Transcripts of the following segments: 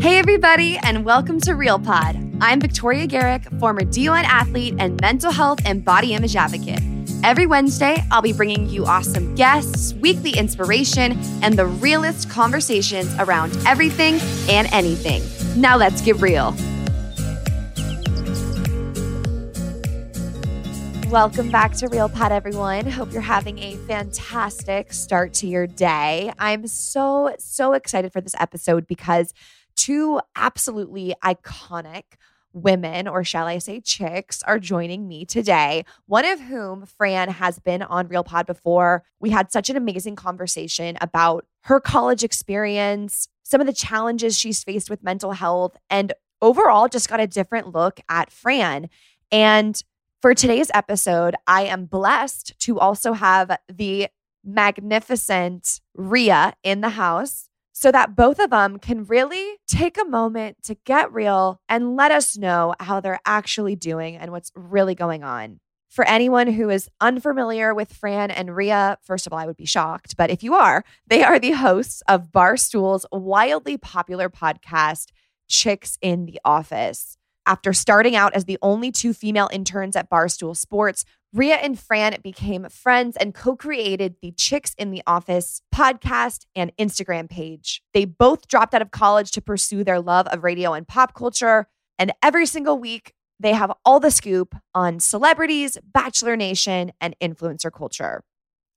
Hey, everybody, and welcome to Real Pod. I'm Victoria Garrick, former D1 athlete and mental health and body image advocate. Every Wednesday, I'll be bringing you awesome guests, weekly inspiration, and the realest conversations around everything and anything. Now, let's get real. Welcome back to Real Pod, everyone. Hope you're having a fantastic start to your day. I'm so, so excited for this episode because two absolutely iconic women, or shall I say chicks, are joining me today. One of whom, Fran, has been on Real Pod before. We had such an amazing conversation about her college experience, some of the challenges she's faced with mental health, and overall just got a different look at Fran. And for today's episode, I am blessed to also have the magnificent Ria in the house so that both of them can really take a moment to get real and let us know how they're actually doing and what's really going on. For anyone who is unfamiliar with Fran and Ria, first of all, I would be shocked. But if you are, they are the hosts of Barstool's wildly popular podcast, Chicks in the Office. After starting out as the only two female interns at Barstool Sports, Ria and Fran became friends and co created the Chicks in the Office podcast and Instagram page. They both dropped out of college to pursue their love of radio and pop culture. And every single week, they have all the scoop on celebrities, Bachelor Nation, and influencer culture.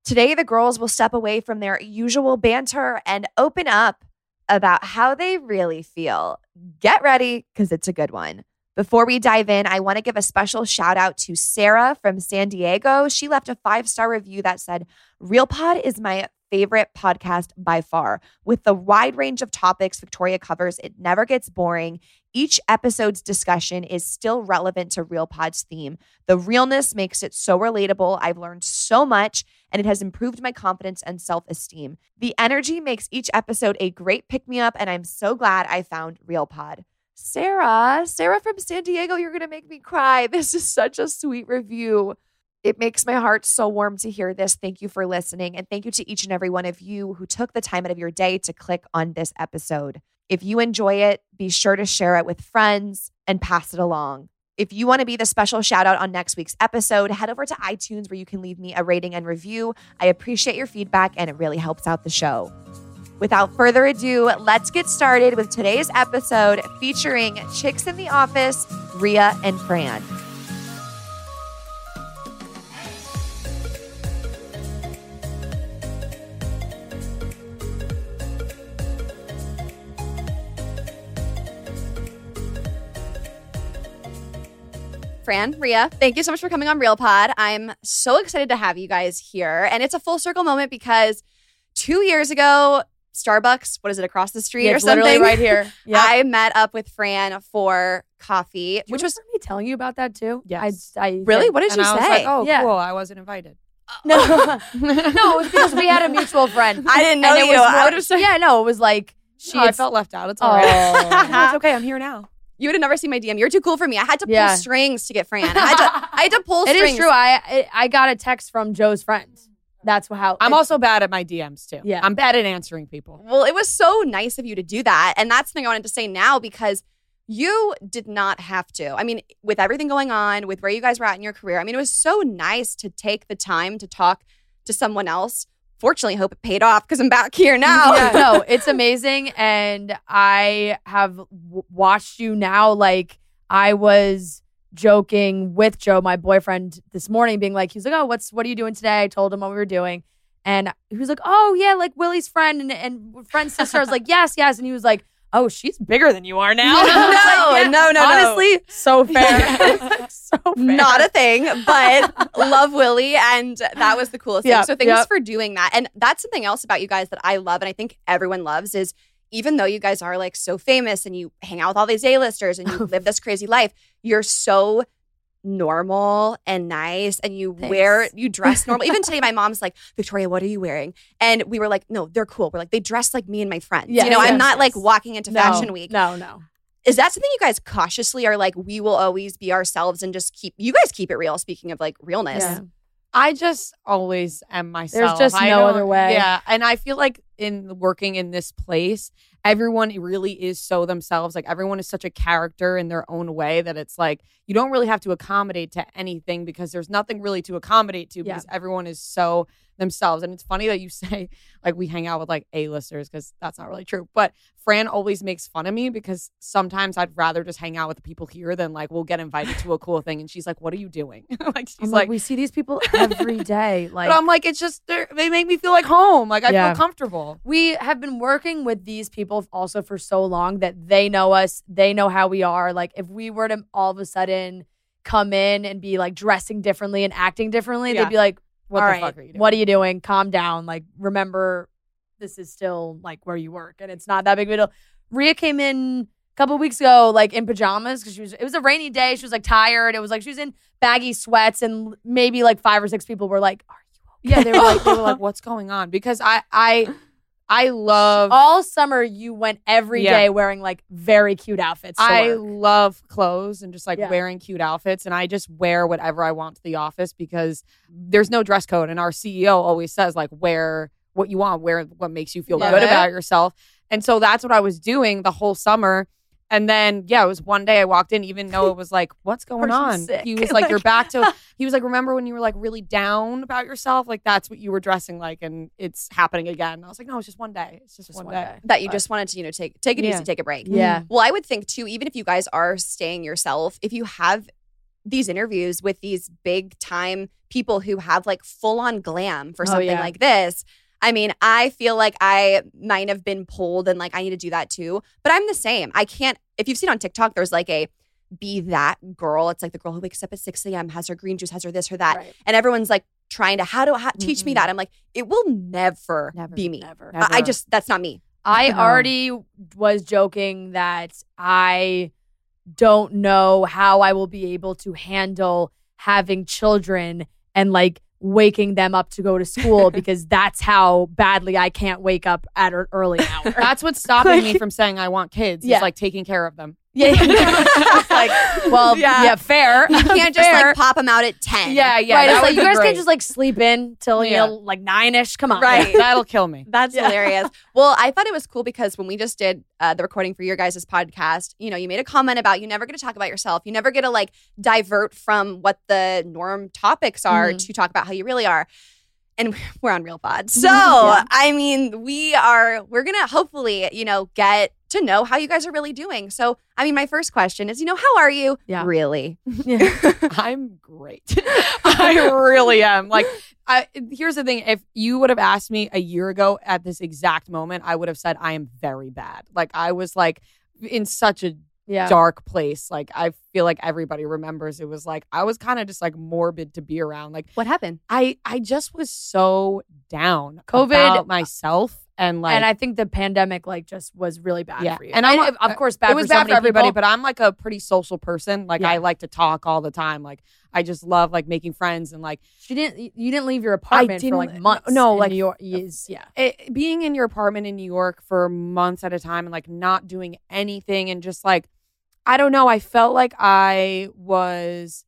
Today, the girls will step away from their usual banter and open up about how they really feel. Get ready because it's a good one. Before we dive in, I want to give a special shout out to Sarah from San Diego. She left a five star review that said, Real Pod is my favorite podcast by far. With the wide range of topics Victoria covers, it never gets boring. Each episode's discussion is still relevant to Real Pod's theme. The realness makes it so relatable. I've learned so much and it has improved my confidence and self esteem. The energy makes each episode a great pick me up, and I'm so glad I found Real Pod. Sarah, Sarah from San Diego, you're going to make me cry. This is such a sweet review. It makes my heart so warm to hear this. Thank you for listening. And thank you to each and every one of you who took the time out of your day to click on this episode. If you enjoy it, be sure to share it with friends and pass it along. If you want to be the special shout out on next week's episode, head over to iTunes where you can leave me a rating and review. I appreciate your feedback and it really helps out the show. Without further ado, let's get started with today's episode featuring Chicks in the Office, Ria and Fran. Fran, Ria, thank you so much for coming on Real Pod. I'm so excited to have you guys here. And it's a full circle moment because two years ago, Starbucks, what is it, across the street Yeah, or it's literally something? right here. Yep. I met up with Fran for coffee, Do you which was me telling you about that too. Yes. I, I Really? What did and you I was say? like, oh, Yeah. cool. I wasn't invited. No, no, it was because we had a mutual friend. I didn't know And you. was I would've said- Yeah, no, it was like She Oh, I felt left out. It's oh. all right. Oh. No, it's okay. I'm here now. You would have never seen my DM. You're too cool for me. I had to pull Yeah. strings to get Fran. I had to, I had to pull It strings. is true. I I- I got a text from Joe's friend. That's how I'm also bad at my DMs too. Yeah. I'm bad at answering people. Well, it was so nice of you to do that. And that's something I wanted to say now because you did not have to. I mean, with everything going on, with where you guys were at in your career, I mean, it was so nice to take the time to talk to someone else. Fortunately, I hope it paid off because I'm back here now. Yeah, no, it's amazing, and I have w- watched you now. Like I was joking with Joe, my boyfriend, this morning, being like, he's like, "Oh, what's what are you doing today?" I told him what we were doing, and he was like, "Oh yeah, like Willie's friend and and friend's sister." I was like, "Yes, yes," and he was like. Oh, she's bigger than you are now. No, like, no, no, no. Honestly, so fair. so fair. Not a thing, but love Willie. And that was the coolest Yeah, thing. So thanks yeah. for doing that. And that's something else about you guys that I love. And I think everyone loves is even though you guys are like so famous and you hang out with all these A-listers and you live this crazy life, you're so normal and nice and you wear you dress normal. Even today my mom's like victoria what are you wearing? And we were like no they're cool. We're like they dress like me and my friends. Yes, you know i'm yes, not like walking into No, fashion week. No, no. is that something you guys cautiously are like we will always be ourselves and just keep you guys keep it real speaking of like realness. Yeah. I just always am myself. There's just I no other way. Yeah, and I feel like in working in this place, everyone really is so themselves. Like everyone is such a character in their own way that it's like you don't really have to accommodate to anything because there's nothing really to accommodate to Yeah. because everyone is so themselves. And it's funny that you say like we hang out with like A-listers because that's not really true. But Fran always makes fun of me because sometimes I'd rather just hang out with the people here than like we'll get invited to a cool thing and she's like, "What are you doing?" like she's I'm like, like, we see these people every day. Like, but I'm like, it's just they make me feel like home. Like I Yeah. feel comfortable. we have been working with these people also for so long that they know us, they know how we are. Like, if we were to all of a sudden come in and be like dressing differently and acting differently, Yeah. they'd be like, What "All the right, fuck are you doing?" what are you doing? Calm down. Like, remember, this is still like where you work, and it's not that big of a deal." Ria came in a couple weeks ago, like in pajamas, because she was. It was a rainy day. She was like tired. It was like she was in baggy sweats, and maybe like five or six people were like, "Are you okay?" Yeah, they were like, they were like, what's going on? Because I, I, I love, all summer you went every day Yeah. wearing like very cute outfits. I work. love clothes and just like Yeah. wearing cute outfits, and I just wear whatever I want to the office because there's no dress code, and our CEO always says like wear what you want, wear what makes you feel Love good it. about yourself, and so that's what I was doing the whole summer. And then, yeah, it was one day I walked in, even though it was like, what's going on? sick. He was like, you're back to, he was like, remember when you were like really down about yourself? Like, that's what you were dressing like, and it's happening again. I was like, no, it's just one day. It's just, Just one, one day. day. that you just wanted to you know take take it Yeah. easy take a break Yeah. Mm-hmm. well i would think too even if you guys are staying yourself if you have these interviews with these big time people who have like full on glam for Oh, something yeah. like this I mean, I feel like I might have been pulled and like I need to do that too. But I'm the same. I can't, if you've seen on TikTok, there's like a be that girl. It's like the girl who wakes up at 6 a.m., has her green juice, has her this, her that. Right. And everyone's like trying to, how do, how, teach me Mm-mm. that? I'm like, it will never, Never be me. Never. I, I just, that's not me. I No. already was joking that I don't know how I will be able to handle having children and like waking them up to go to school because that's how badly I can't wake up at an early hour. That's what's stopping me from saying I want kids. Yeah. Is like taking care of them. Yeah, yeah. It's like, well, Yeah. yeah, fair. You can't just Fair. like pop them out at 10. Yeah, yeah. right. It's like you guys great. can't just like sleep in till you know like nine ish. Come on, Right. That'll kill me. That's Yeah. hilarious. Well, I thought it was cool because when we just did uh, the recording for your guys' podcast, you know, you made a comment about you never get to talk about yourself. You never get to like divert from what the norm topics are Mhm. to talk about how you really are. And we're on Real Pod. So, Yeah. I mean, we are, we're going to hopefully, you know, get to know how you guys are really doing. So, I mean, my first question is, you know, how are you Yeah. really? I'm great. I really am. Like, I, here's the thing: if you would have asked me a year ago at this exact moment, I would have said I am very bad. Like, I was like in such a yeah. dark place. Like, I feel like everybody remembers it was like I was kind of just like morbid to be around. Like, What happened? I I just was so down COVID- about uh, myself and like and I think the pandemic like just was really bad Yeah. for you. And I'm- of- of uh, course, bad it was for so bad many for everybody, people. but I'm like a pretty social person. Like I like to talk all the time. Like I just love like making friends and like she didn't. You didn't leave your apartment for like months. no, in like- New York. Is yeah. it, being in your apartment in New York for months at a time and like not doing anything and just like I don't know, I felt like I was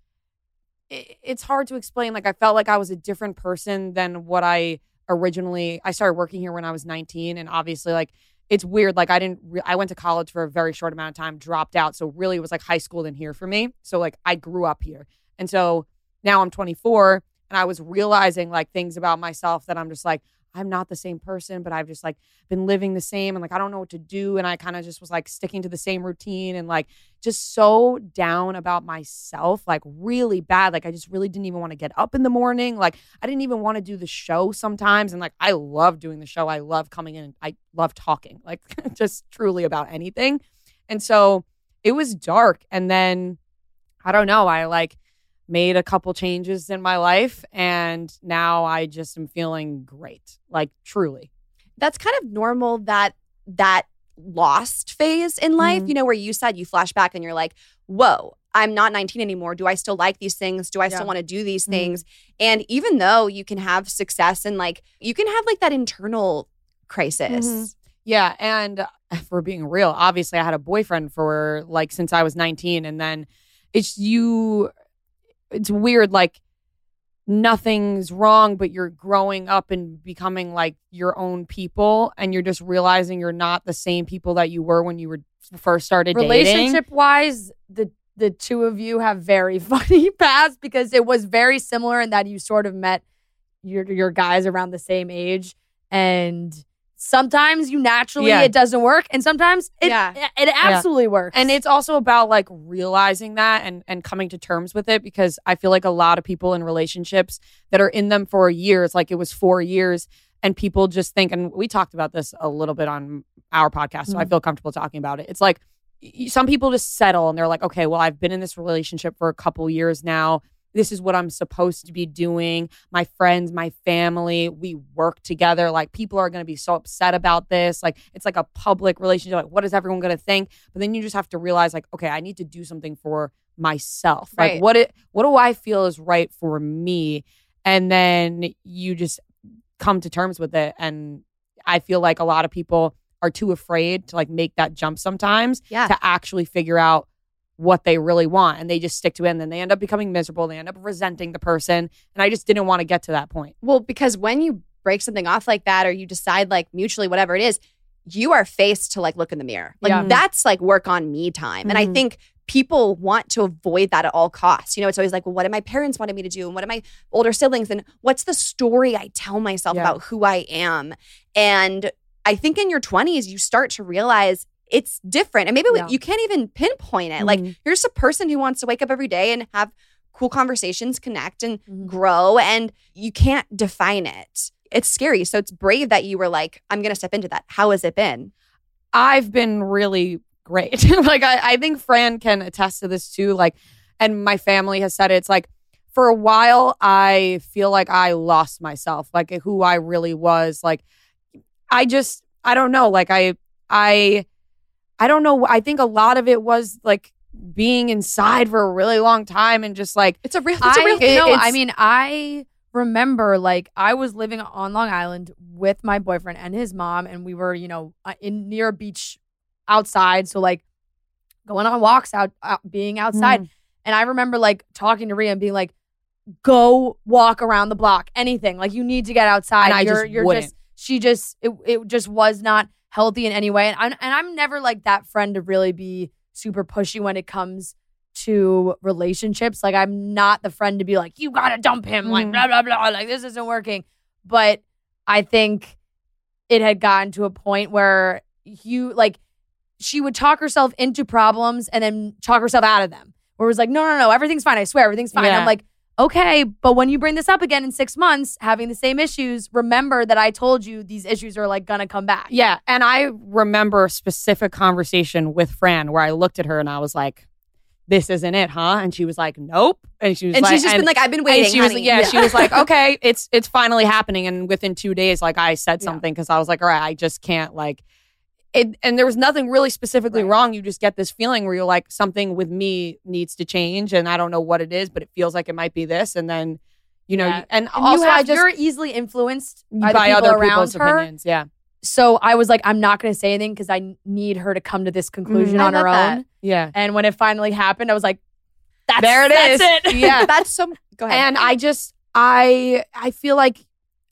it, it's hard to explain like I felt like I was a different person than what I originally I started working here when I was 19 and obviously like it's weird like I didn't re- I went to college for a very short amount of time dropped out so really it was like high school then here for me so like I grew up here. And so now I'm 24 and I was realizing like things about myself that I'm just like I'm not the same person, but I've just like been living the same and like I don't know what to do. And I kind of just was like sticking to the same routine and like just so down about myself, like really bad. Like I just really didn't even want to get up in the morning. Like I didn't even want to do the show sometimes. And like I love doing the show. I love coming in. I love talking, like just truly about anything. And so it was dark. And then I don't know, I like made a couple changes in my life and now I just am feeling great. Like truly. that's kind of normal that that lost phase in life, Mhm. you know, where you said you flash back and you're like, whoa, I'm not 19 anymore. Do I still like these things? Do I Yeah. still want to do these Mhm. things? And even though you can have success and like, you can have like that internal crisis. Mhm. Yeah, and uh, for being real, obviously I had a boyfriend for like since I was 19 and then it's you it's weird like nothing's wrong but you're growing up and becoming like your own people and you're just realizing you're not the same people that you were when you were first started. Relationship wise, the the two of you have very funny paths because it was very similar in that you sort of met your your guys around the same age and sometimes you naturally Yeah. it doesn't work and sometimes it Yeah. it absolutely works. And it's also about like realizing that and and coming to terms with it because I feel like a lot of people in relationships that are in them for years, like it was 4 years and people just think and we talked about this a little bit on our podcast, so I mm-hmm. feel comfortable talking about it. It's like some people just settle and they're like, "Okay, well, I've been in this relationship for a couple years now. This is what I'm supposed to be doing. My friends, my family, we work together. Like people are going to be so upset about this. Like it's like a public relationship. Like what is everyone going to think? But then you just have to realize like, okay, I need to do something for myself. Like Right. what it what do I feel is right for me? And then you just come to terms with it and I feel like a lot of people are too afraid to like make that jump sometimes Yeah. to actually figure out what they really want and they just stick to it and then they end up becoming miserable they end up resenting the person and i just didn't want to get to that point Well, because when you break something off like that or you decide like mutually whatever it is, you are faced to like look in the mirror. Like Yeah. that's like work on me time. And I Mhm. think people want to avoid that at all costs. You know, it's always like, well, what did my parents wanted me to do? And what did my older siblings? And what's the story I tell myself Yeah. about who I am? And I think in your 20s, you start to realize it's different. And maybe Yeah. you can't even pinpoint it. Like Mhm. you're just a person who wants to wake up every day and have cool conversations, connect and Mhm. grow, and you can't define it. It's scary. So it's brave that you were like, I'm going to step into that. How has it been? i've been really great like I, I think fran can attest to this too like and my family has said it. it's like for a while i feel like i lost myself like who i really was like i just i don't know like i i i don't know i think a lot of it was like being inside for a really long time and just like It's a real, it's I a real it- no, I mean, I remember like I was living on Long Island with my boyfriend and his mom, and we were, you know, uh, in near a beach outside, so like going on walks out, out being outside. Mm. And I remember like talking to Ria and being like, "Go walk around the block, anything. Like you need to get outside. And I you're, just you're wouldn't. just she just it, it just was not healthy in any way. And I'm and I'm never like that friend to really be super pushy when it comes to relationships. Like I'm not the friend to be like, you gotta dump him, like Mhm. blah blah blah, like this isn't working. But I think it had gotten to a point where you like she would talk herself into problems and then talk herself out of them. Where it was like, no, no, no, everything's fine. I swear, everything's fine. Yeah. I'm like, okay, but when you bring this up again in six months, having the same issues, remember that I told you these issues are like gonna come back. Yeah. And I remember a specific conversation with Fran where I looked at her and I was like, this isn't it, huh? And she was like, nope. And she was And like, she's just been like, I've been waiting. and she was honey. yeah, she was like, okay, it's it's finally happening. And within two days, like I said something because I was like, all right, I just can't like it. And there was nothing really specifically Right. wrong. You just get this feeling where you're like, something with me needs to change, and I don't know what it is, but it feels like it might be this. And then, you know, Yeah. and, And also you have, I just you're easily influenced by, by, people other around people's her. opinions. Yeah, So I was like, I'm not going to say anything because I need her to come to this conclusion. Mm, I on her that. own. yeah. And when it finally happened, I was like, that's, There it that's is. It. Yeah. that's so. Go ahead. And I just I I feel like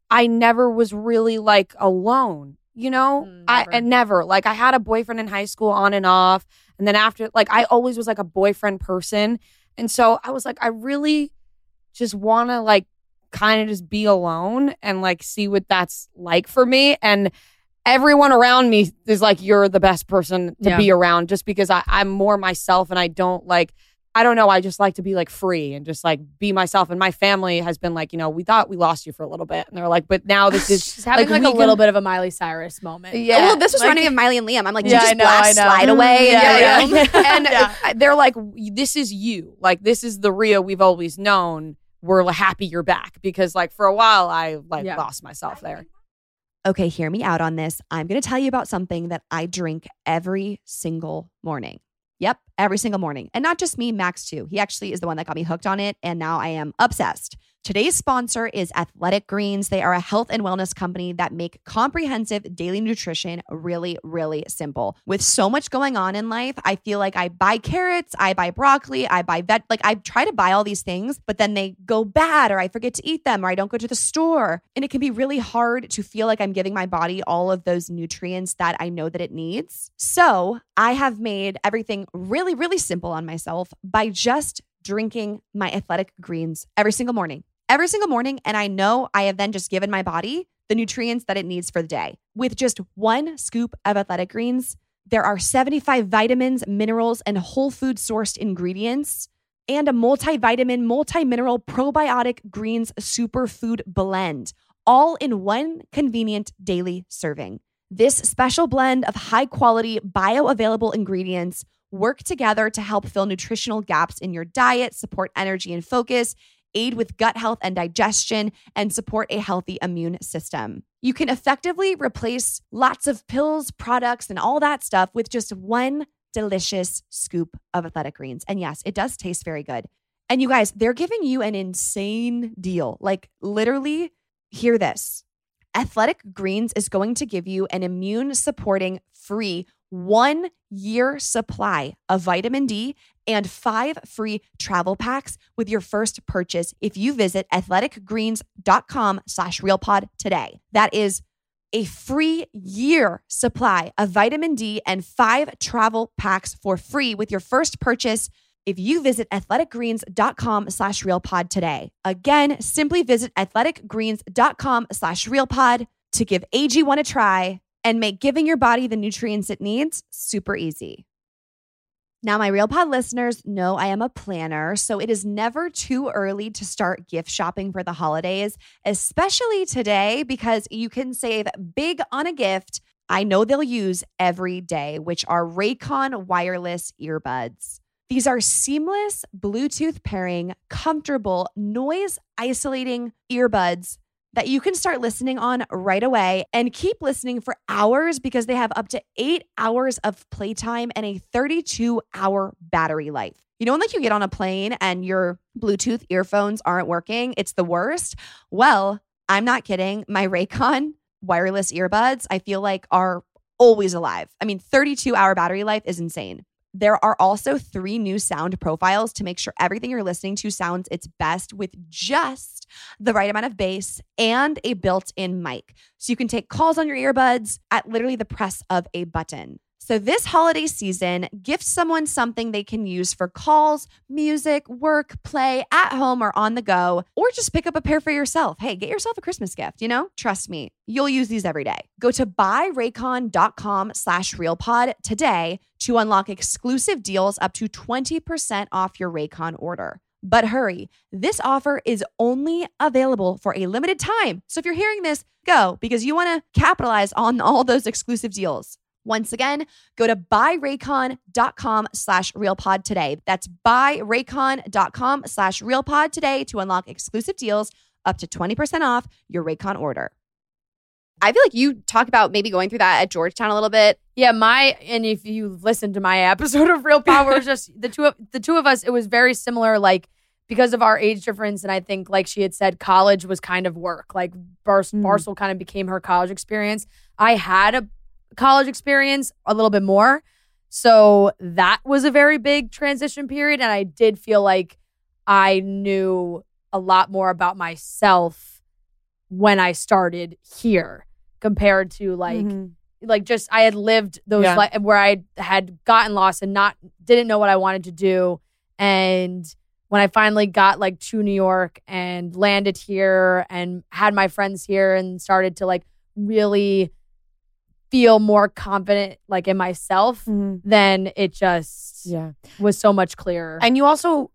I never was really like alone, you know? Mm, I never. and never. Like I had a boyfriend in high school on and off. And then after like I always was like a boyfriend person. And so I was like I really just want to like kind of just be alone and like see what that's like for me and everyone around me is like you're the best person to Yeah. be around just because I, i'm more myself and i don't like i don't know i just like to be like free and just like be myself and my family has been like you know we thought we lost you for a little bit and they're like but now this is She's having like, we a little can- bit of a Miley Cyrus moment. Yeah. well, this was Like- reminding me of Miley and Liam. I'm like, did Yeah, you I just know, blast I know. slide away? in Yeah, your yeah. room? and Yeah. uh, they're like this is you like this is the ria we've always known we're happy you're back because like for a while i like Yeah. lost myself there Okay, hear me out on this. I'm going to tell you about something that I drink every single morning. Every single morning. And not just me, Max too. He actually is the one that got me hooked on it, and now I am obsessed. Today's sponsor is Athletic Greens. They are a health and wellness company that make comprehensive daily nutrition really, really simple. With so much going on in life, I feel like I buy carrots, I buy broccoli, I buy vet, like I try to buy all these things, but then they go bad or I forget to eat them or I don't go to the store. And it can be really hard to feel like I'm giving my body all of those nutrients that I know that it needs. So I have made everything really, really simple on myself by just drinking my athletic greens every single morning every single morning. And I know I have then just given my body the nutrients that it needs for the day. With just one scoop of athletic greens, there are 75 vitamins, minerals, and whole food sourced ingredients, and a multivitamin, multi mineral probiotic greens superfood blend, all in one convenient daily serving. This special blend of high quality, bioavailable ingredients work together to help fill nutritional gaps in your diet, support energy and focus, aid with gut health and digestion, and support a healthy immune system. You can effectively replace lots of pills, products, and all that stuff with just one delicious scoop of athletic greens. And yes, it does taste very good. And you guys, they're giving you an insane deal. Like, literally, hear this Athletic Greens is going to give you an immune supporting free one year supply of vitamin D and five free travel packs with your first purchase if you visit athleticgreens.com slash realpod today. That is a free year supply of vitamin D and five travel packs for free with your first purchase if you visit athleticgreens.com slash realpod today. Again, simply visit athleticgreens.com slash realpod to give AG1 a try and make giving your body the nutrients it needs super easy. Now, my Real Pod listeners know I am a planner, so it is never too early to start gift shopping for the holidays, especially today because you can save big on a gift I know they'll use every day, which are Raycon wireless earbuds. These are seamless Bluetooth pairing, comfortable, noise isolating earbuds that you can start listening on right away and keep listening for hours because they have up to eight hours of playtime and a 32 hour battery life. You know, when like you get on a plane and your Bluetooth earphones aren't working, it's the worst. Well, I'm not kidding. My Raycon wireless earbuds, I feel like are always alive. I mean, 32 hour battery life is insane. There are also three new sound profiles to make sure everything you're listening to sounds its best with just the right amount of bass and a built in mic. So you can take calls on your earbuds at literally the press of a button. So, this holiday season, gift someone something they can use for calls, music, work, play, at home, or on the go, or just pick up a pair for yourself. Hey, get yourself a Christmas gift, you know? Trust me, you'll use these every day. Go to buyraycon.com slash realpod today to unlock exclusive deals up to 20% off your Raycon order. But hurry, this offer is only available for a limited time. So if you're hearing this, go because you want to capitalize on all those exclusive deals. Once again, go to buyraycon.com slash realpod today. That's buyraycon.com slash realpod today to unlock exclusive deals up to 20% off your Raycon order. I feel like you talk about maybe going through that at Georgetown a little bit. Yeah, my and if you listen to my episode of Real Pod, just the two of the two of us. It was very similar, like because of our age difference, and I think, like she had said, college was kind of work. Like Bar- hmm. Barstool kind of became her college experience. I had a college experience a little bit more, so that was a very big transition period, and I did feel like I knew a lot more about myself when I started here compared to like mm-hmm. like just I had lived those Yeah. like where I had gotten lost and not didn't know what I wanted to do. And when I finally got like to New York and landed here and had my friends here and started to like really feel more confident like in myself mm-hmm. then it just Yeah. was so much clearer. And you also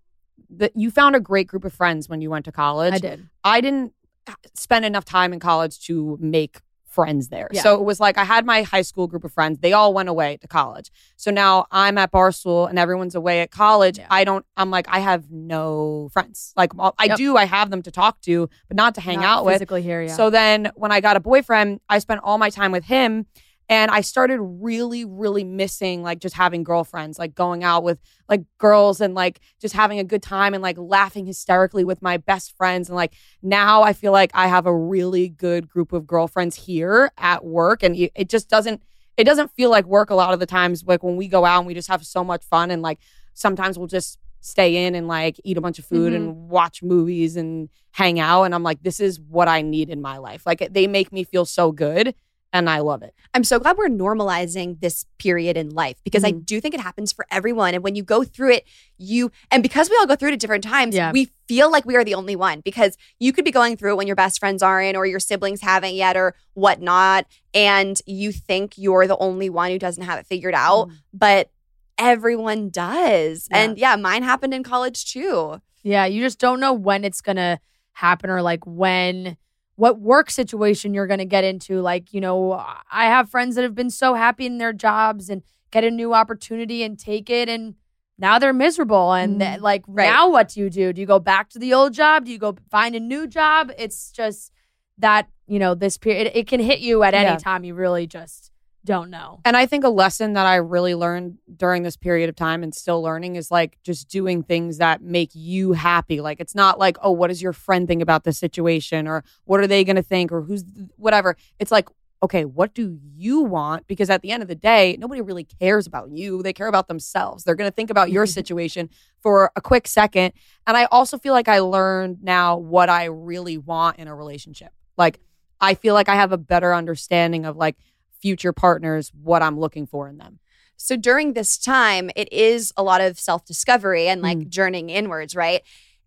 that you found a great group of friends when you went to college. I did. I didn't uh, spend enough time in college to make friends there. Yeah. So it was like I had my high school group of friends. They all went away to college. So now I'm at Barstool and everyone's away at college. Yeah. I don't I'm like I have no friends. Like I Yep. do I have them to talk to, but not to hang Not out with. physically here, yeah. So then when I got a boyfriend, I spent all my time with him and I started really, really missing like just having girlfriends, like going out with like girls and like just having a good time and like laughing hysterically with my best friends. And like now I feel like I have a really good group of girlfriends here at work. And it it just doesn't, it doesn't feel like work a lot of the times. Like when we go out and we just have so much fun and like sometimes we'll just stay in and like eat a bunch of food mm-hmm. and watch movies and hang out. And I'm like, this is what I need in my life. Like they make me feel so good and I love it. I'm so glad we're normalizing this period in life because I Mm-hmm. do think it happens for everyone. And when you go through it, you, and because we all go through it at different times, Yeah. we feel like we are the only one because you could be going through it when your best friends aren't or your siblings haven't yet or whatnot. And you think you're the only one who doesn't have it figured out, but everyone does. Yeah. And yeah, mine happened in college too. Yeah, you just don't know when it's gonna happen or like when what work situation you're gonna get into. Like, you know, I have friends that have been so happy in their jobs and get a new opportunity and take it and now they're miserable and mm-hmm. th- like Right. now what do you do? Do you go back to the old job? Do you go find a new job? It's just that, you know, this period it, it can hit you at any time. You really just don't know. And I think a lesson that I really learned during this period of time and still learning is like just doing things that make you happy. Like it's not like, oh, what does your friend think about this situation or what are they going to think or who's whatever. It's like, okay, what do you want? Because at the end of the day, nobody really cares about you. They care about themselves. They're going to think about your situation for a quick second. And I also feel like I learned now what I really want in a relationship. Like I feel like I have a better understanding of like future partners what I'm looking for in them. So during this time, it is a lot of self discovery and Mm. like journeying inwards, right?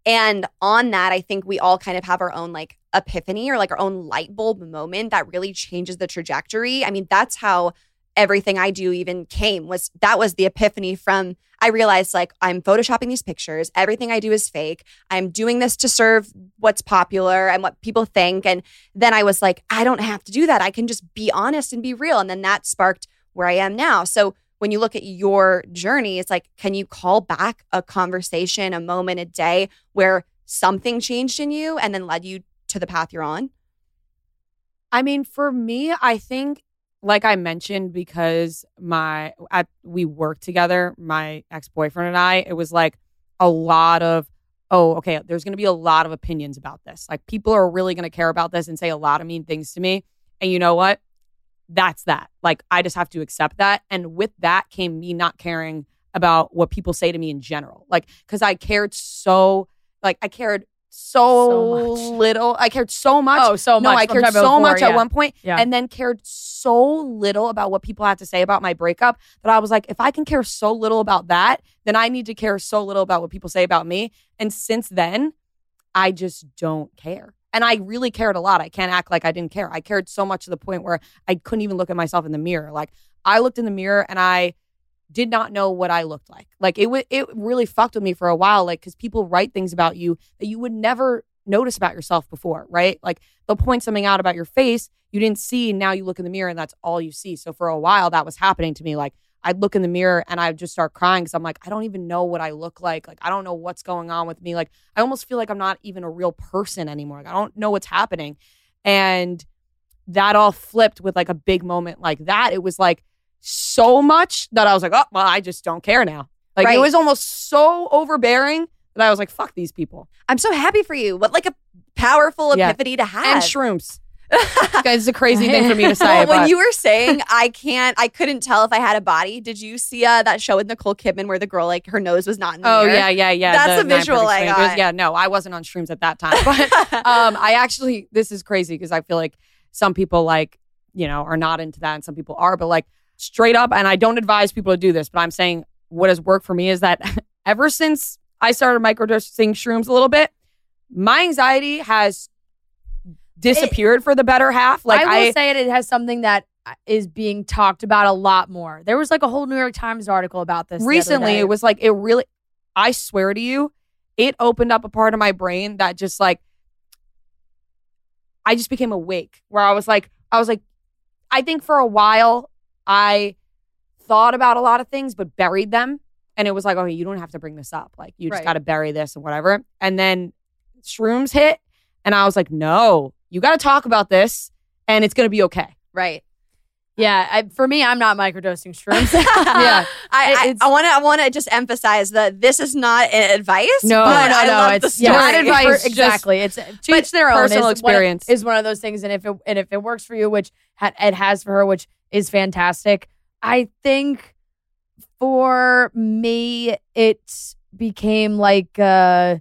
And on that, I think we all kind of have our own like epiphany or like our own light bulb moment that really changes the trajectory. I mean, that's how everything I do even came was that was the epiphany from I realized like I'm photoshopping these pictures. Everything I do is fake. I'm doing this to serve what's popular and what people think. And then I was like, I don't have to do that. I can just be honest and be real. And then that sparked where I am now. So when you look at your journey, it's like, can you call back a conversation, a moment, a day where something changed in you and then led you to the path you're on? I mean, for me, I think like I mentioned because my at we worked together, my ex-boyfriend and I, it was like a lot of oh, okay, there's going to be a lot of opinions about this. Like people are really going to care about this and say a lot of mean things to me. And you know what? That's that. Like I just have to accept that. And with that came me not caring about what people say to me in general. Like cuz I cared so like I cared so, So little. I cared so much. Oh, so no, much. I I'm cared so about much before, at one point Yeah. and then cared so little about what people had to say about my breakup that I was like, if I can care so little about that, then I need to care so little about what people say about me. And since then, I just don't care. And I really cared a lot. I can't act like I didn't care. I cared so much to the point where I couldn't even look at myself in the mirror. Like I looked in the mirror and I did not know what I looked like. Like it would it really fucked with me for a while like cuz people write things about you that you would never notice about yourself before, right? Like they'll point something out about your face you didn't see. Now you look in the mirror and that's all you see. So for a while, that was happening to me. Like I'd look in the mirror and I'd just start crying because I'm like, I don't even know what I look like. Like I don't know what's going on with me. Like I almost feel like I'm not even a real person anymore. Like I don't know what's happening. And that all flipped with like a big moment like that. It was like so much that I was like, oh, well, I just don't care now. Like Right. it was almost so overbearing that I was like, fuck these people. I'm so happy for you. What like a powerful Yeah. epiphany to have. And shrooms. Guys, it's a crazy thing for me to say. When you were saying I can't, I couldn't tell if I had a body. Did you see uh, that show with Nicole Kidman where the girl like her nose was not in the Oh mirror? yeah, yeah, yeah. That's the the visual I got. Yeah, no, I wasn't on shrooms at that time. But um, I actually, this is crazy because I feel like some people like, you know, are not into that, and some people are. But like straight up, and I don't advise people to do this, but I'm saying what has worked for me is that ever since I started microdosing shrooms a little bit, my anxiety has disappeared for the better half. Like I will I, say it, it has something that uh, being talked about a lot more. There was like a whole New York Times article about this recently it was like it really i swear to you it opened up a part of my brain that just like i just became awake where i was like i was like i think for a while i thought about a lot of things but buried them and it was like okay you don't have to bring this up like you just Right. got to bury this and whatever and then shrooms hit and i was like no you got to talk about this and it's going to be okay right. yeah. I, for me, I'm not microdosing shrooms. Yeah. I, I, want to. I want to just emphasize that this is not an advice. No. but No, the It's. Not advice, just- exactly. It's uh, to each their own. personal is one- experience. is one of those things, and if it and if it works for you, which it has for her, which is fantastic. I think for me, it became like uh,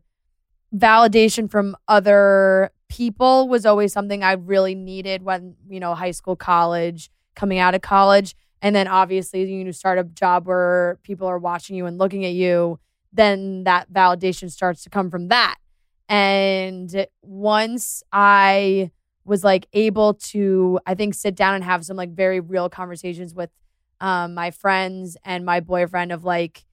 validation from other people was always something I really needed when you know high school, college, coming out of college, and then obviously you start a job where people are watching you and looking at you. Then that validation starts to come from that. And once I was like able to, I think, sit down and have some like very real conversations with um, my friends and my boyfriend of like,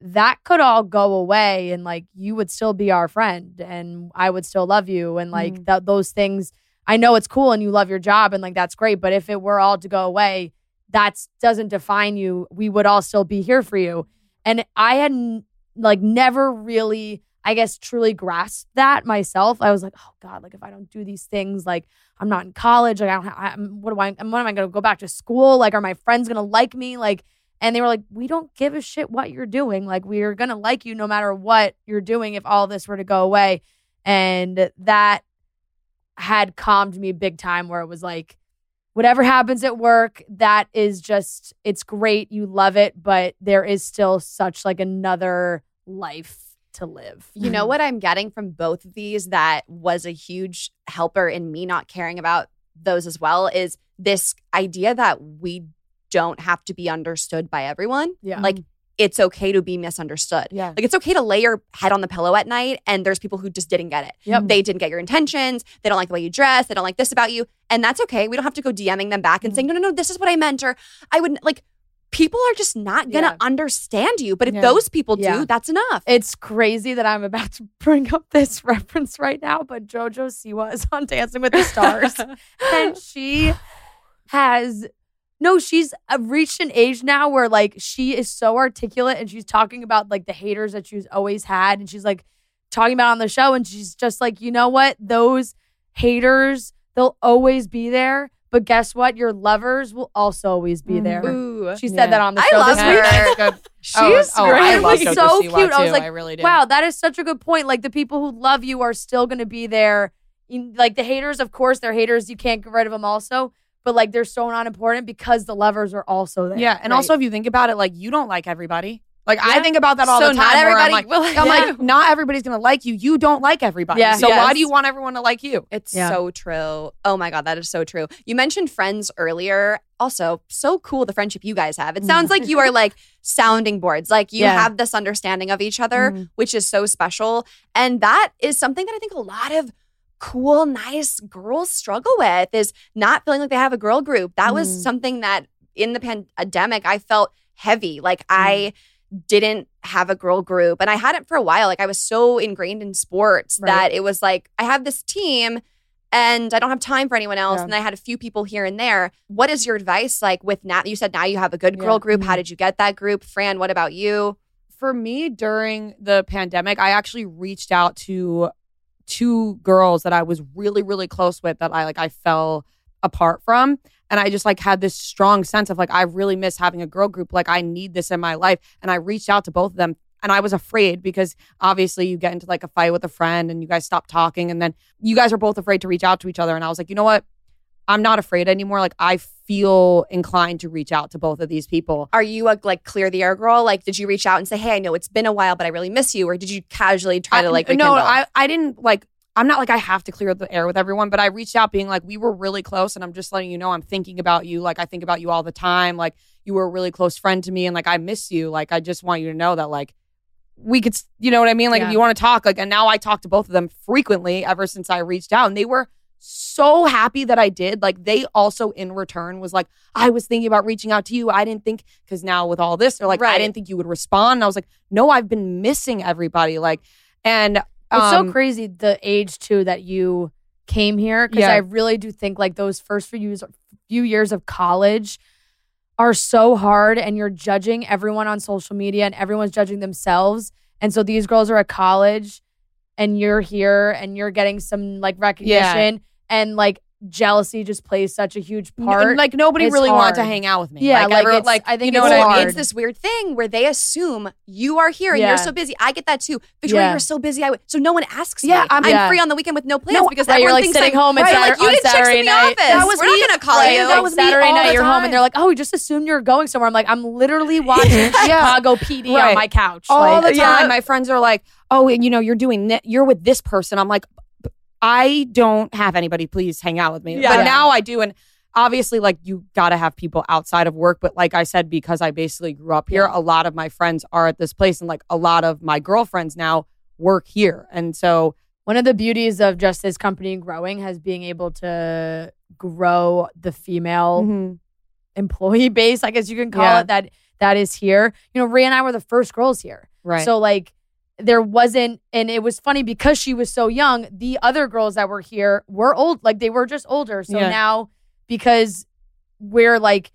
that could all go away and like you would still be our friend and I would still love you. And like th- those things, I know it's cool and you love your job and like that's great. But if it were all to go away, that doesn't define you. We would all still be here for you. And I had like never really, I guess, truly grasped that myself. I was like, oh God, like if I don't do these things, like I'm not in college, like I don't, ha- I'm, what do I, when am I going to go back to school? Like, are my friends going to like me? Like, and they were like, we don't give a shit what you're doing. Like, we are going to like you no matter what you're doing if all this were to go away. And that had calmed me big time where it was like, whatever happens at work, that is just, it's great. You love it, but there is still such like another life to live. You know mm-hmm. what I'm getting from both of these that was a huge helper in me not caring about those as well is this idea that we don't have to be understood by everyone. Yeah. Like it's okay to be misunderstood. Yeah. Like it's okay to lay your head on the pillow at night and there's people who just didn't get it. Yep. They didn't get your intentions. They don't like the way you dress. They don't like this about you. And that's okay. We don't have to go DMing them back and mm. saying, no, no, no, this is what I meant. Or I would like, people are just not going to Yeah. understand you. But if Yeah. those people do, Yeah. that's enough. It's crazy that I'm about to bring up this reference right now, but JoJo Siwa is on Dancing with the Stars. and she has no, she's uh, reached an age now where like she is so articulate and she's talking about like the haters that she's always had. And she's like talking about on the show. And she's just like, you know what? Those haters, they'll always be there. But guess what? Your lovers will also always be mm. there. Ooh. She Yeah. said that on the I show love this her. week. She's oh, oh. I love was Jojo so Siwa, cute. I was like, I really did. Wow, that is such a good point. Like the people who love you are still going to be there. You- Like the haters, of course, they're haters. You can't get rid of them also. But like they're so not important because the lovers are also there. Yeah, and Right. also if you think about it, like you don't like everybody. Like I think about that all so the time. not everybody I'm like, will. I'm Yeah. like, not everybody's gonna like you. You don't like everybody. Yeah. So why do you want everyone to like you? It's Yeah. so true. Oh my God, that is so true. You mentioned friends earlier. Also, so cool the friendship you guys have. It sounds like you are like sounding boards. Like you Yeah. have this understanding of each other, Mm-hmm. which is so special. And that is something that I think a lot of cool, nice girls struggle with is not feeling like they have a girl group. That was Mm. something that in the pandemic I felt heavy. Like I didn't have a girl group. And I hadn't for a while. Like I was so ingrained in sports Right. that it was like, I have this team and I don't have time for anyone else. Yeah. And I had a few people here and there. What is your advice like with now? You said now you have a good girl Yeah. Mm-hmm. group. How did you get that group? Fran, what about you? for me during the pandemic, I actually reached out to two girls that I was really, really close with that I like I fell apart from. And I just like had this strong sense of like I really miss having a girl group. Like I need this in my life. And I reached out to both of them. And I was afraid because obviously you get into like a fight with a friend and you guys stop talking. And then you guys are both afraid to reach out to each other. And I was like, you know what? I'm not afraid anymore. Like I feel inclined to reach out to both of these people. Are you a like clear the air girl? Like, did you reach out and say, "Hey, I know it's been a while, but I really miss you," or did you casually try to I- like no? I, I didn't like i'm not like i have to clear the air with everyone but i reached out being like we were really close and i'm just letting you know i'm thinking about you like i think about you all the time like you were a really close friend to me and like i miss you like i just want you to know that like we could you know what i mean like Yeah. if you want to talk like and now i talk to both of them frequently ever since i reached out and they were so happy that I did. Like they also in return was like, I was thinking about reaching out to you. I didn't think because now with all this, they're like, I didn't think you would respond. And I was like, no, I've been missing everybody. Like, and It's um, so crazy the age too that you came here because Yeah. I really do think like those first few years, few years of college are so hard, and you're judging everyone on social media, and everyone's judging themselves. And so these girls are at college, and you're here, and you're getting some like recognition, and like jealousy just plays such a huge n- part. like nobody It's really wanted to hang out with me. Yeah, like, like, it's- like I think you know it's what I mean? It's this weird thing where they assume you are here and Yeah. you're so busy. I get that too. Victoria, Yeah. you're so busy. I w- so no one asks Yeah, me. I'm- I'm, free on the weekend with no plans No, because you're, everyone like, thinks sitting I'm- home and right, Saturday- like you on did chicks Saturday in the night. office. That was We're me. not gonna call Right, you. that was Saturday night, you're home, and they're like, "Oh, we just assumed you're going somewhere." I'm like, "I'm literally watching Chicago PD on my couch." all the time. My friends are like, "Oh, you know, you're doing. You're with this person." I'm like, "B- I don't have anybody. Please hang out with me. Yeah. But now I do, and obviously, like you got to have people outside of work. But like I said, because I basically grew up here, a lot of my friends are at this place, and like a lot of my girlfriends now work here, and so One of the beauties of just this company growing has being able to grow the female mm-hmm. employee base, I guess you can call Yeah. it that that is here. You know, Ria and I were the first girls here. right. So like there wasn't and it was funny because she was so young, the other girls that were here were old, like they were just older. So Yeah. now because we're like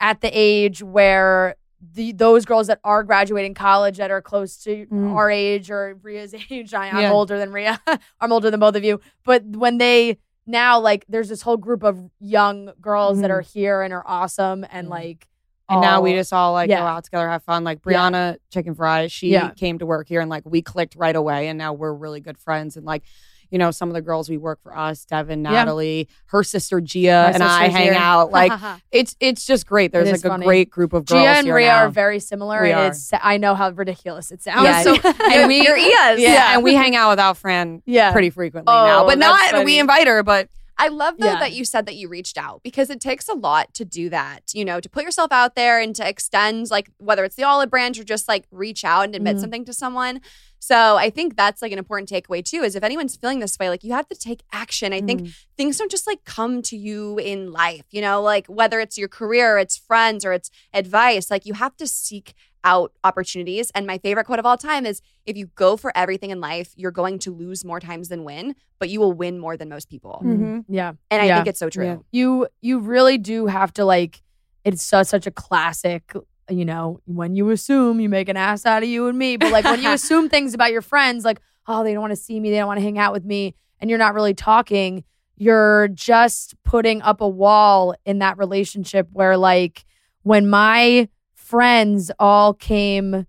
at the age where the those girls that are graduating college that are close to Mhm. our age or Ria's age, I, I'm Yeah. older than Ria I'm older than both of you. But when they now like there's this whole group of young girls that Mhm. are here and are awesome and Mhm. like And now we just all like yeah. go out together, have fun. Like Yeah. Brianna Chickenfry, she Yeah. came to work here and like we clicked right away. And now we're really good friends. And like, you know, some of the girls we work for us, Devin, Yeah. Natalie, her sister Gia, My and I hang here. out. Like it's it's just great. There's like is a great group of girls. Gia and Ria now. are very similar. We and are. It's I know how ridiculous it sounds. Yeah. so and we are. yeah, and we hang out without Fran Yeah. pretty frequently Oh, now. But not funny. we invite her, but I love though Yeah. that you said that you reached out because it takes a lot to do that, you know, to put yourself out there and to extend like whether it's the olive branch or just like reach out and admit Mhm. something to someone. So I think that's like an important takeaway too is if anyone's feeling this way, like you have to take action. I think things don't just like come to you in life, you know, like whether it's your career, it's friends, or it's advice, like you have to seek out opportunities. And my favorite quote of all time is if you go for everything in life, you're going to lose more times than win, but you will win more than most people. Mhm. Yeah. And I Yeah. think it's so true. Yeah. You you really do have to like it's such such a classic, you know, when you assume you make an ass out of you and me. But like when you assume things about your friends, like, oh, they don't want to see me, they don't want to hang out with me, and you're not really talking, you're just putting up a wall in that relationship where like when my friends all came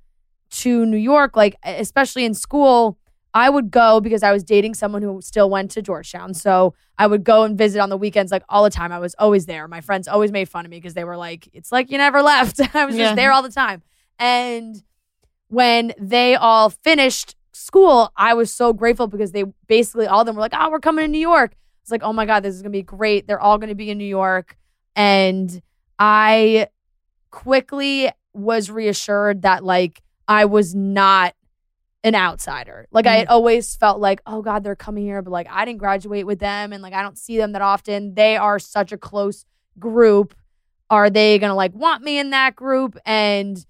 to New York, like especially in school, I would go because I was dating someone who still went to Georgetown. So I would go and visit on the weekends like all the time. I was always there. My friends always made fun of me because they were like, it's like you never left. I was Yeah. just there all the time. And when they all finished school, I was so grateful because they basically all of them were like, oh, we're coming to New York. It's like, oh my God, this is going to be great. They're all going to be in New York. And I quickly was reassured that like I was not an outsider. Like I had mm-hmm. always felt like, oh God, they're coming here, but like I didn't graduate with them and like I don't see them that often. They are such a close group. Are they gonna like want me in that group? And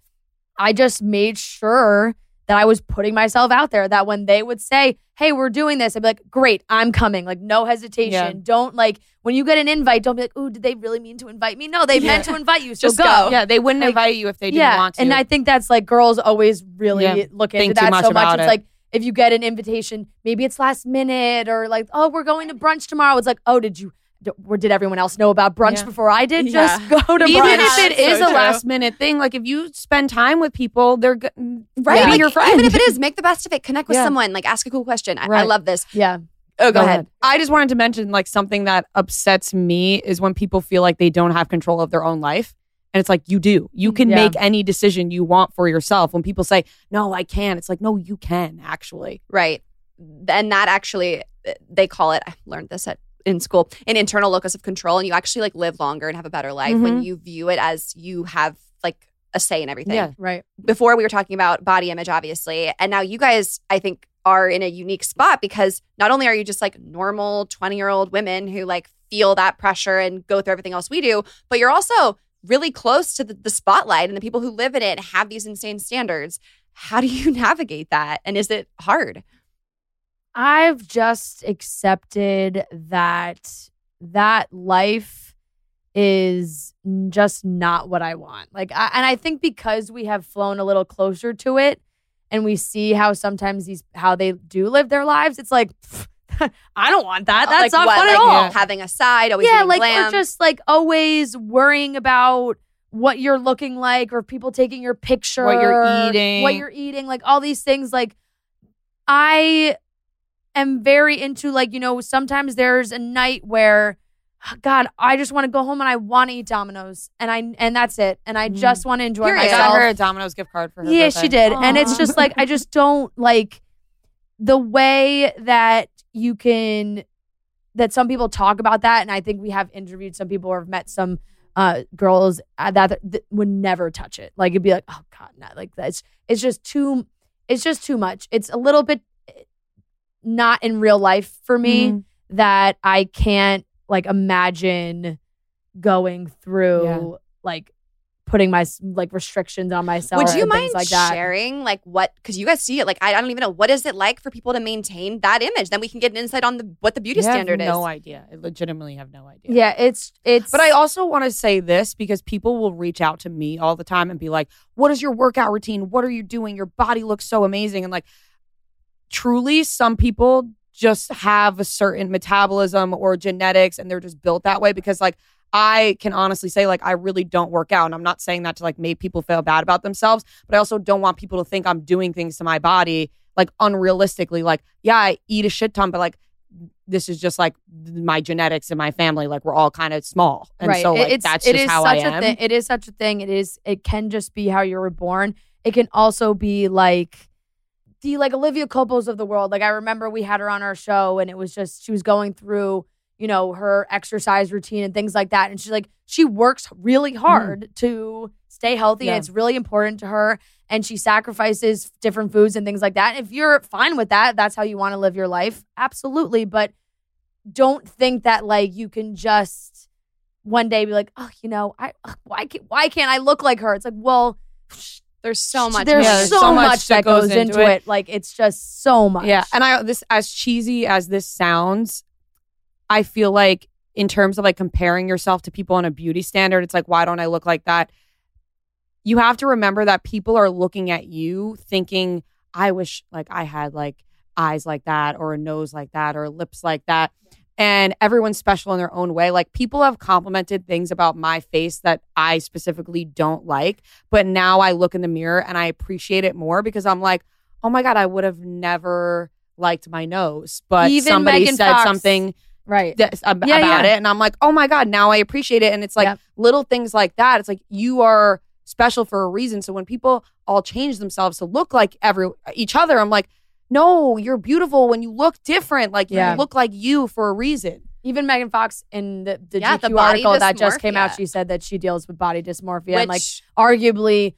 I just made sure that I was putting myself out there. That when they would say, "Hey, we're doing this," I'd be like, "Great, I'm coming." Like no hesitation. Yeah. Don't like when you get an invite. Don't be like, "Ooh, did they really mean to invite me?" No, they meant to invite you. So Just go. go. Yeah, they wouldn't Like, invite you if they didn't yeah, want to. and I think that's like girls always really Yeah. look into Think too that much so much. about It's it. like if you get an invitation, maybe it's last minute or like, oh, we're going to brunch tomorrow. It's like, oh, did you? D- Or did everyone else know about brunch Yeah. before I did? Yeah. Just go to even brunch. Even if it is so a true. last minute thing, like if you spend time with people, they're go- Right. be Like, your friend. Even if it is, make the best of it. Connect with Yeah. someone. Like ask a cool question. I, I love this. yeah, Oh, go, ahead. I just wanted to mention like something that upsets me is when people feel like they don't have control of their own life. And it's like you do. You can Yeah. make any decision you want for yourself. When people say, "No, I can't." It's like, "No, you can actually." Right. And that actually, uh, they call it, I learned this at in school, an internal locus of control. And you actually like live longer and have a better life when mm-hmm. you view it as you have like a say in everything. Yeah. right. Before we were talking about body image, obviously. And now you guys, I think, are in a unique spot because not only are you just like normal 20 year old women who like feel that pressure and go through everything else we do, but you're also really close to the, the spotlight and the people who live in it have these insane standards. How do you navigate that? And is it hard? I've just accepted that that life is just not what I want. Like, I, and I think because we have flown a little closer to it, and we see how sometimes these how they do live their lives, it's like I don't want that. Uh, That's like not what, fun at all. Having a side, always yeah, like glam. or just like always worrying about what you're looking like or people taking your picture What you're eating. what you're eating like all these things like i am very into like you know sometimes there's a night where god i just want to go home and i want to eat Domino's and i and that's it and i just want to enjoy Period. I got her a Domino's gift card for her. yeah, birthday. she did. And it's just like I just don't like the way that you can that some people talk about that and I think we have interviewed some people or have met some uh girls uh, that, that would never touch it. Like it'd be like, "Oh god, no." Like that's it's just too it's just too much. It's a little bit not in real life for me Mhm. that I can't like imagine going through Yeah. like putting my like restrictions on myself. Would you mind like that. sharing like what? Because you guys see it. Like I, I don't even know what is it like for people to maintain that image. Then we can get an insight on the what the beauty standard is. Have no is. idea. I legitimately have no idea. Yeah, it's it's. But I also want to say this because people will reach out to me all the time and be like, What is your workout routine? What are you doing? Your body looks so amazing. And like, truly, some people just have a certain metabolism or genetics and they're just built that way because, like, I can honestly say, like, I really don't work out. And I'm not saying that to like make people feel bad about themselves, but I also don't want people to think I'm doing things to my body like unrealistically. Like, yeah, I eat a shit ton, but like, this is just like my genetics and my family. Like we're all kind of small, and right. so like it's, that's it just is how such I am. a thing. It is such a thing. It is. It can just be how you were born. It can also be like the like Olivia Culpos of the world. Like I remember we had her on our show, and it was just she was going through you know her exercise routine and things like that, and she's like she works really mm. hard to stay healthy. Yeah. and it's really important to her. And she sacrifices different foods and things like that. If you're fine with that, that's how you want to live your life. Absolutely. But don't think that like you can just one day be like, oh, you know, I why can't why can't I look like her? It's like, well, There's so much. there's Yeah, so, so much much that goes, goes into into it. Like it's just so much. Yeah, and I this as cheesy as this sounds, I feel like in terms of like comparing yourself to people on a beauty standard, it's like why don't I look like that? You have to remember that people are looking at you thinking, I wish like I had like eyes like that or a nose like that or lips like that. And everyone's special in their own way. Like people have complimented things about my face that I specifically don't like, but now I look in the mirror and I appreciate it more because I'm like, oh my god, I would have never liked my nose, but Even somebody Megan said Fox. something Right. that, ab- Yeah, about yeah. it, and I'm like, oh my god, now I appreciate it. And it's like Yep. little things like that. It's like you are special for a reason. So when people all change themselves to look like every each other, I'm like, no, you're beautiful when you look different. Like Yeah. you look like you for a reason. Even Megan Fox in the, the Yeah, GQ the body article that just came out, she said that she deals with body dysmorphia and like arguably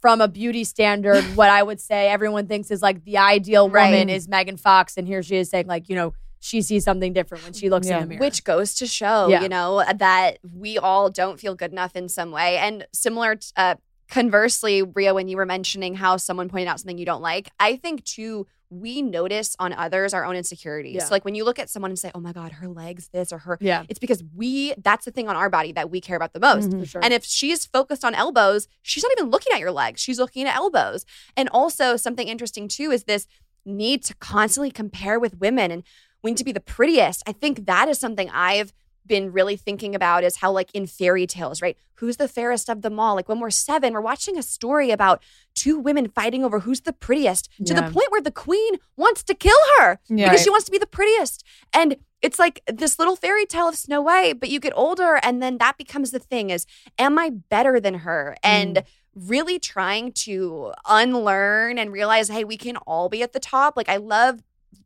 from a beauty standard, what I would say everyone thinks is like the ideal Right. woman is Megan Fox, and here she is saying like you know she sees something different when she looks Yeah. in the mirror. Which goes to show, Yeah. you know, that we all don't feel good enough in some way. And similar t- uh, conversely, Ria, when you were mentioning how someone pointed out something you don't like, I think too, we notice on others our own insecurities. Yeah. So like when you look at someone and say, oh my God, her legs this or her, Yeah. it's because we, that's the thing on our body that we care about the most. Mm-hmm. For sure. And if she's focused on elbows, she's not even looking at your legs. She's looking at elbows. And also, something interesting too is this need to constantly compare with women and we need to be the prettiest. I think that is something I've been really thinking about is how, like in fairy tales, right? Who's the fairest of them all? Like when we're seven, we're watching a story about two women fighting over who's the prettiest to Yeah. the point where the queen wants to kill her Yeah. because she wants to be the prettiest. And it's like this little fairy tale of Snow White, but you get older and then that becomes the thing is, am I better than her? And mm. really trying to unlearn and realize, hey, we can all be at the top. Like I love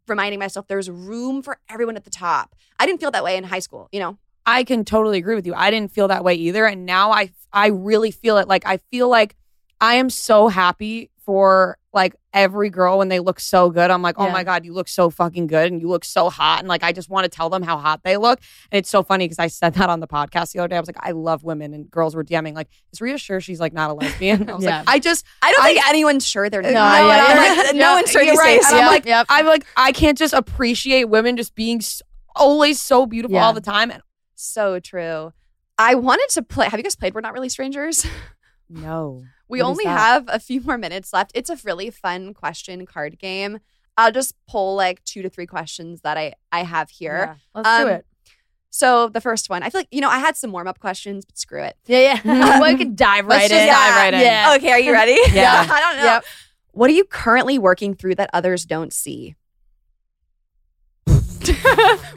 reminding myself there's room for everyone at the top. I didn't feel that way in high school, you know? I can totally agree with you. I didn't feel that way either, and now I I really feel it. Like I feel like I am so happy for like every girl when they look so good. I'm like, oh Yeah. my god, you look so fucking good, and you look so hot, and like I just want to tell them how hot they look. And it's so funny because I said that on the podcast the other day. I was like, I love women, and girls were DMing like, is Ria sure she's like not a lesbian? I was Yeah. like, I just I don't I- think anyone's sure they're uh, no, not. yeah, I'm like, no one's sure you're these right. days. And I'm like, yep. I'm like, I can't just appreciate women just being s always so beautiful Yeah. all the time. And So true. I wanted to play. Have you guys played We're Not Really Strangers? No, We What is only have a few more minutes left. It's a really fun question card game. I'll just pull like two to three questions that I I have here. Yeah. Let's Um, do it. So the first one, I feel like you know I had some warm up questions, but screw it. Yeah, yeah. we can dive Let's right just in. dive right in. Yeah. Okay, are you ready? Yeah. I don't know. Yep. What are you currently working through that others don't see?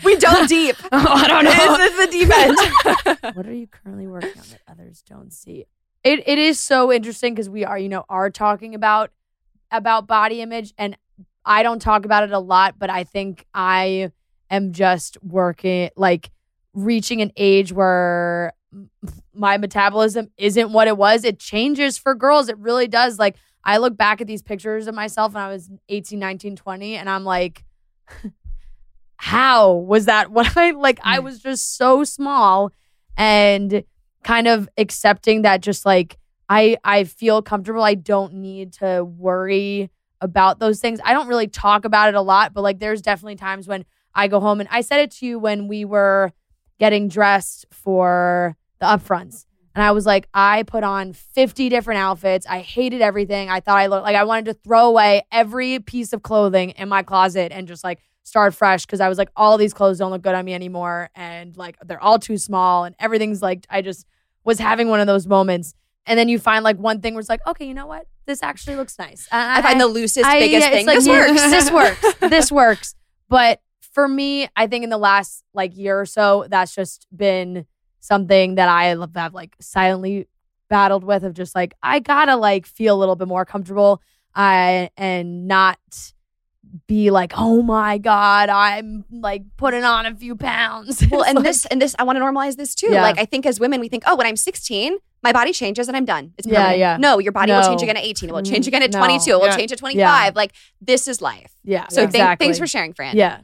we dove deep. I don't know. This is the deep end. what are you currently working on that others don't see? It it is so interesting because we are, you know, are talking about about body image and I don't talk about it a lot, but I think I am just working like reaching an age where my metabolism isn't what it was. It changes for girls. It really does. Like I look back at these pictures of myself when I was 18, 19, 20 and I'm like how was that what I like I mm. was just so small and kind of accepting that just like I I feel comfortable I don't need to worry about those things. I don't really talk about it a lot, but like there's definitely times when I go home and I said it to you when we were getting dressed for the upfronts. And I was like, I put on 50 different outfits. I hated everything. I thought I looked like I wanted to throw away every piece of clothing in my closet and just like start fresh because I was like, all these clothes don't look good on me anymore. And like they're all too small and everything's like, I just was having one of those moments. And then you find like one thing where it's like, okay, you know what? This actually looks nice. I find the loosest, I- biggest yeah, thing. like, this yeah, works. This works. This works. But for me, I think in the last like year or so, that's just been something that I have like silently battled with of just like I gotta like feel a little bit more comfortable, uh, and not be like, oh my god, I'm like putting on a few pounds. Well, and like- this and this, I want to normalize this too. Yeah. Like I think as women, we think, oh, when I'm 16, my body changes and I'm done. It's Yeah, permanent. yeah. No, your body will change again at 18. It will Mm, change again at no. 22. It will Yeah. change at 25. Like this is life. yeah. So thank- exactly. thanks for sharing, Fran. Yeah.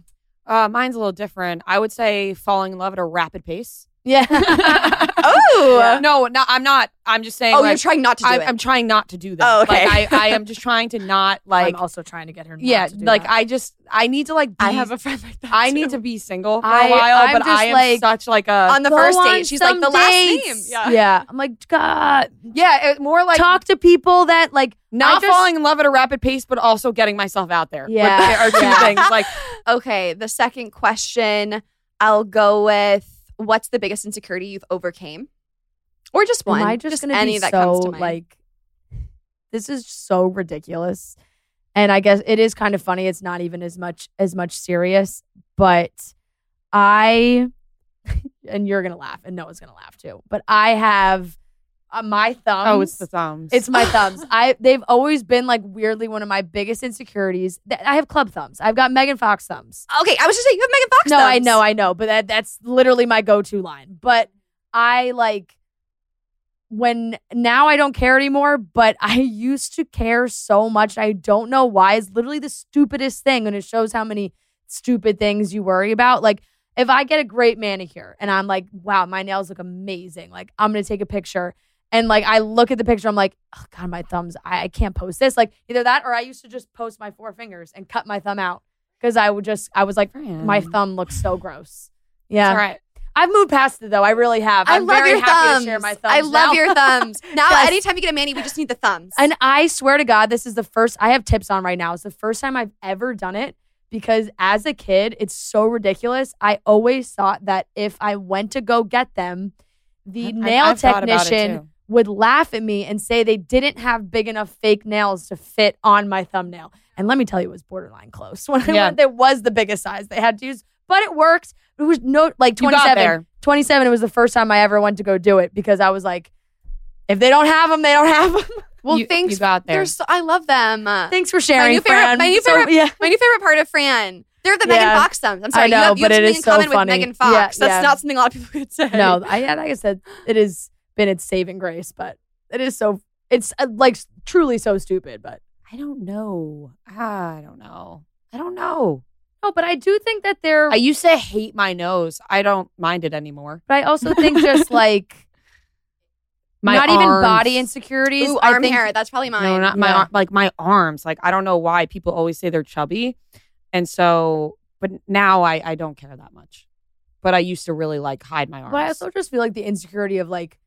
Uh, mine's a little different. I would say falling in love at a rapid pace. Yeah. Oh. no, no, I'm not. I'm just saying. Oh, like, you're trying not to do I'm, it. I'm trying not to do that. Oh, okay. Like, I, I am just trying to not like. I'm also trying to get her. Not yeah, to do like that. I just I need to like. Be, I have a friend like that. I too. need to be single for I- a while, I'm but I am like- such like a on the first date. She's like the last name. Yeah. yeah. I'm like, God, yeah, it, more like talk to people that like not just- falling in love at a rapid pace, but also getting myself out there. Yeah. there are two Yeah. things. Like Okay, the second question, I'll go with what's the biggest insecurity you've overcame? Or just one. Am I just, gonna any be that so comes to mind. like? This is so ridiculous, and I guess it is kind of funny. It's not even as much as much serious, but I, and you're gonna laugh, and no one's gonna laugh too. But I have uh, my thumbs. oh, it's the thumbs. It's my thumbs. I they've always been like weirdly one of my biggest insecurities. I have club thumbs. I've got Megan Fox thumbs. Okay, I was just saying you have Megan Fox. No, I know, I know, but that that's literally my go-to line. But I like when now I don't care anymore, but I used to care so much. I don't know why. It's literally the stupidest thing and it shows how many stupid things you worry about. Like if I get a great manicure and I'm like, wow, my nails look amazing. Like I'm going to take a picture And like I look at the picture, I'm like, oh god, my thumbs. I, I can't post this. Like either that or I used to just post my four fingers and cut my thumb out because I would just I was like, my thumb looks so gross. Yeah, It's all right. I've moved past it though. I really have. I I'm love very your happy thumbs. to share my thumbs. I love now. your thumbs. Now, Yes. anytime you get a mani, we just need the thumbs. And I swear to God, this is the first I have tips on right now. It's the first time I've ever done it because as a kid, it's so ridiculous. I always thought that if I went to go get them, the I've- nail I've thought about it, technician. Would laugh at me and say they didn't have big enough fake nails to fit on my thumbnail. And let me tell you, it was borderline close. When I Yeah. went, there was the biggest size they had to use, but it worked. It was no like 27. there. 27 it was the first time I ever went to go do it because I was like, if they don't have them, they don't have them. well, You- thanks. you got there. So, I love them. Uh, thanks for sharing, my new favorite, Fran. my new So- favorite, yeah. my new favorite part of Fran. They're the Yeah. Megan Fox thumbs. I'm sorry, I know, you have, you but have it something is in so common with funny. Megan Fox. Yeah, That's yeah. not something a lot of people could say. No, I, yeah, like I said, it has been its saving grace, but it is so, it's uh, like truly so stupid. But I don't know. I don't know. I don't know. no, but I do think that they're, I used to hate my nose. I don't mind it anymore. but I also think just like, My not even body insecurities. Ooh, I arm think, hair. That's probably mine. No, not my Yeah. ar- like my arms. Like I don't know why people always say they're chubby, and so but now I I don't care that much. But I used to really like hide my arms. But I also just feel like the insecurity of like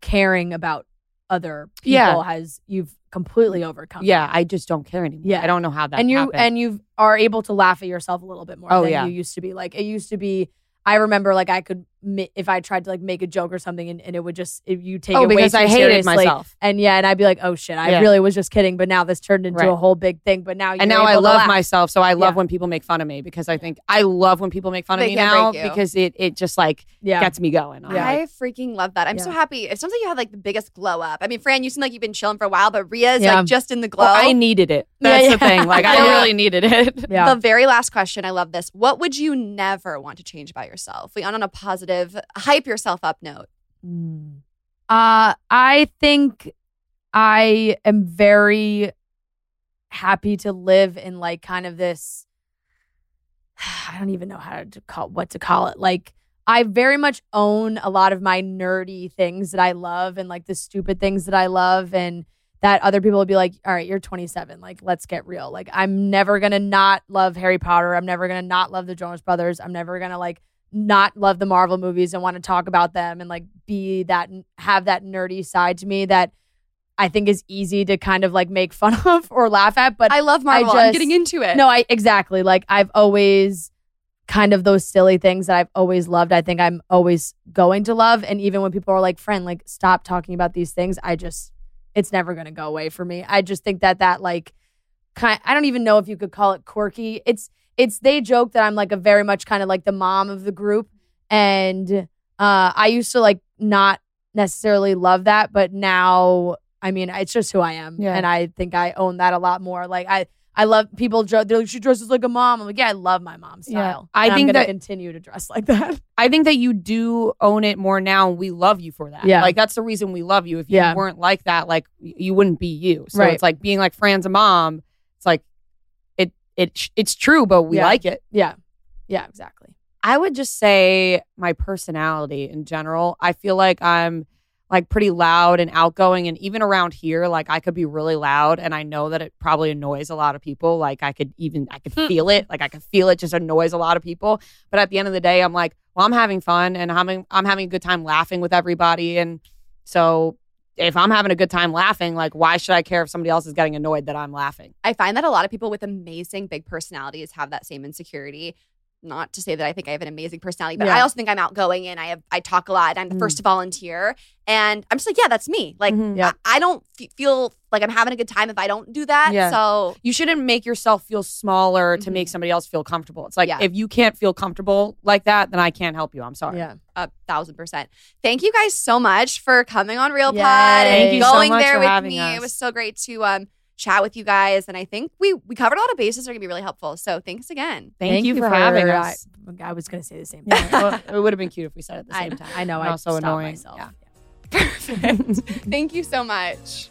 caring about other people Yeah. has, you've completely overcome. yeah, I just don't care anymore. Yeah. I don't know how that and you happened. and you are able to laugh at yourself a little bit more Oh, than yeah. you used to be. Like it used to be. I remember like I could if I tried to like make a joke or something and, and it would just if you take oh it way because too I hated seriously. myself. And yeah, and I'd be like, oh shit, I Yeah. really was just kidding. But now this turned into Right. a whole big thing. But now you're And now I able to love laugh. myself, so I love Yeah. when people make fun of me because I think I love when people make fun of me now because it it just like Yeah, gets me going. I'm Yeah. like, I freaking love that. I'm so happy. It sounds like you had like the biggest glow up. I mean, Fran, you seem like you've been chilling for a while, but Ria's Yeah. like just in the oh, glow. well, I needed it. That's yeah. the thing. Like I Yeah. really needed it. yeah. The very last question, I love this. What would you never want to change about yourself? We end on a positive, hype yourself up note. Mm. Uh, I think I am very happy to live in like kind of this. I don't even know how to call what to call it. Like I very much own a lot of my nerdy things that I love and like the stupid things that I love and that other people will be like, all right, you're 27. Like, let's get real. Like, I'm never gonna not love Harry Potter. I'm never gonna not love the Jonas Brothers. I'm never gonna like not love the Marvel movies and want to talk about them and like be that have that nerdy side to me that I think is easy to kind of like make fun of or laugh at. But I love Marvel. I I'm getting into it. no, I exactly like I've always kind of those silly things that I've always loved. I think I'm always going to love. And even when people are like, friend, like stop talking about these things, I just it's never gonna go away for me. I just think that that like kind I don't even know if you could call it quirky. It's it's they joke that I'm like a very much kind of like the mom of the group. And uh I used to like not necessarily love that, but now I mean it's just who I am. Yeah. And I think I own that a lot more. Like I I love people. They're like, she dresses like a mom. I'm like, yeah, I love my mom's Yeah. style. I And think I'm gonna that- continue to dress like that. I think that you do own it more now. We love you for that. Yeah. Like that's the reason we love you. If you Yeah. weren't like that, like you wouldn't be you. So Right. it's like being like Fran's a mom. It's it it it's true, but we Yeah. like it. Yeah, yeah, exactly. I would just say my personality in general. I feel like I'm like pretty loud and outgoing and even around here like I could be really loud and I know that it probably annoys a lot of people. Like I could even I could hmm. feel it. Like I could feel it just annoys a lot of people. But at the end of the day I'm like, well I'm having fun and I'm having I'm having a good time laughing with everybody and so if I'm having a good time laughing, like why should I care if somebody else is getting annoyed that I'm laughing? I find that a lot of people with amazing big personalities have that same insecurity. Not to say that I think I have an amazing personality, but Yeah. I also think I'm outgoing and I have I talk a lot and I'm the Mm. first to volunteer. And I'm just like, yeah, that's me. Like Mhm. Yep. I, I don't f- feel like I'm having a good time if I don't do that. Yeah. So you shouldn't make yourself feel smaller to Mhm. make somebody else feel comfortable. It's like Yeah. if you can't feel comfortable like that, then I can't help you. I'm sorry. Yeah, a thousand percent. Thank you guys so much for coming on Real Yay. Pod and Thank you so going much there for with me. us. It was so great to um chat with you guys. And I think we we covered a lot of bases that are gonna be really helpful. So thanks again. Thank, you, for, having I- us. I, was gonna say the same thing. Well, it would have been cute if we said it at the I, same time. I know. I also stopped annoying. myself. Yeah. Perfect. Thank you so much.